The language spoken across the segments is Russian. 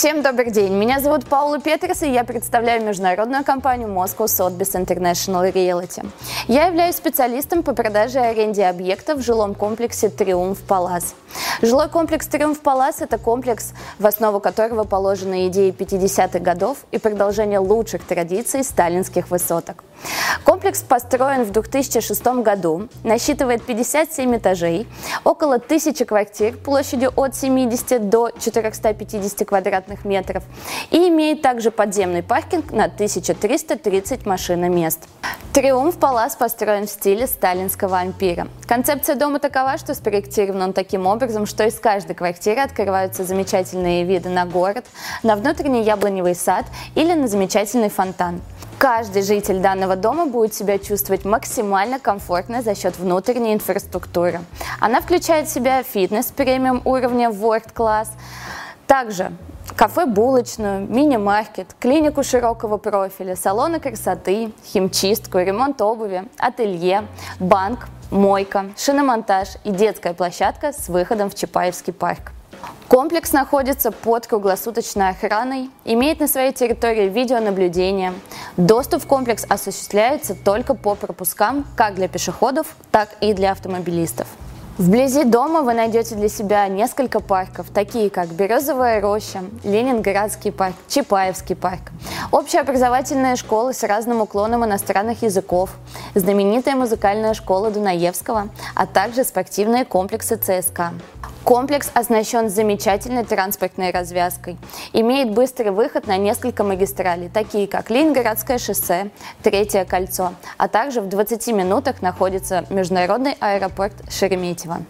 Всем добрый день. Меня зовут Паула Петерс, и я представляю международную компанию Moscow Sotheby's International Realty. Я являюсь специалистом по продаже и аренде объектов в жилом комплексе «Триумф Палас». Жилой комплекс «Триумф Палас» – это комплекс, в основу которого положены идеи 50-х годов и продолжение лучших традиций сталинских высоток. Комплекс построен в 2006 году, насчитывает 57 этажей, около 1000 квартир площадью от 70 до 450 квадратных метров и имеет также подземный паркинг на 1330 машиномест. Триумф Палас построен в стиле сталинского ампира. Концепция дома такова, что спроектирован он таким образом, что из каждой квартиры открываются замечательные виды на город, на внутренний яблоневый сад или на замечательный фонтан. Каждый житель данного дома будет себя чувствовать максимально комфортно за счет внутренней инфраструктуры. Она включает в себя фитнес премиум уровня World Class, также кафе-булочную, мини-маркет, клинику широкого профиля, салоны красоты, химчистку, ремонт обуви, ателье, банк, мойка, шиномонтаж и детская площадка с выходом в Чапаевский парк. Комплекс находится под круглосуточной охраной, имеет на своей территории видеонаблюдение. Доступ в комплекс осуществляется только по пропускам как для пешеходов, так и для автомобилистов. Вблизи дома вы найдете для себя несколько парков, такие как Березовая роща, Ленинградский парк, Чапаевский парк, общеобразовательная школа с разным уклоном иностранных языков, знаменитая музыкальная школа Дунаевского, а также спортивные комплексы ЦСКА. Комплекс оснащен замечательной транспортной развязкой. Имеет быстрый выход на несколько магистралей, такие как Ленинградское шоссе, Третье кольцо, а также в 20 минутах находится международный аэропорт Шереметьево.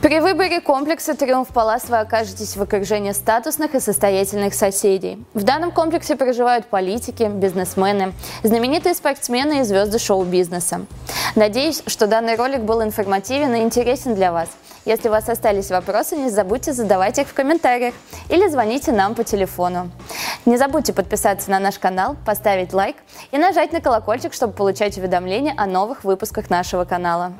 При выборе комплекса «Триумф Палас» вы окажетесь в окружении статусных и состоятельных соседей. В данном комплексе проживают политики, бизнесмены, знаменитые спортсмены и звезды шоу-бизнеса. Надеюсь, что данный ролик был информативен и интересен для вас – если у вас остались вопросы, не забудьте задавать их в комментариях или звоните нам по телефону. Не забудьте подписаться на наш канал, поставить лайк и нажать на колокольчик, чтобы получать уведомления о новых выпусках нашего канала.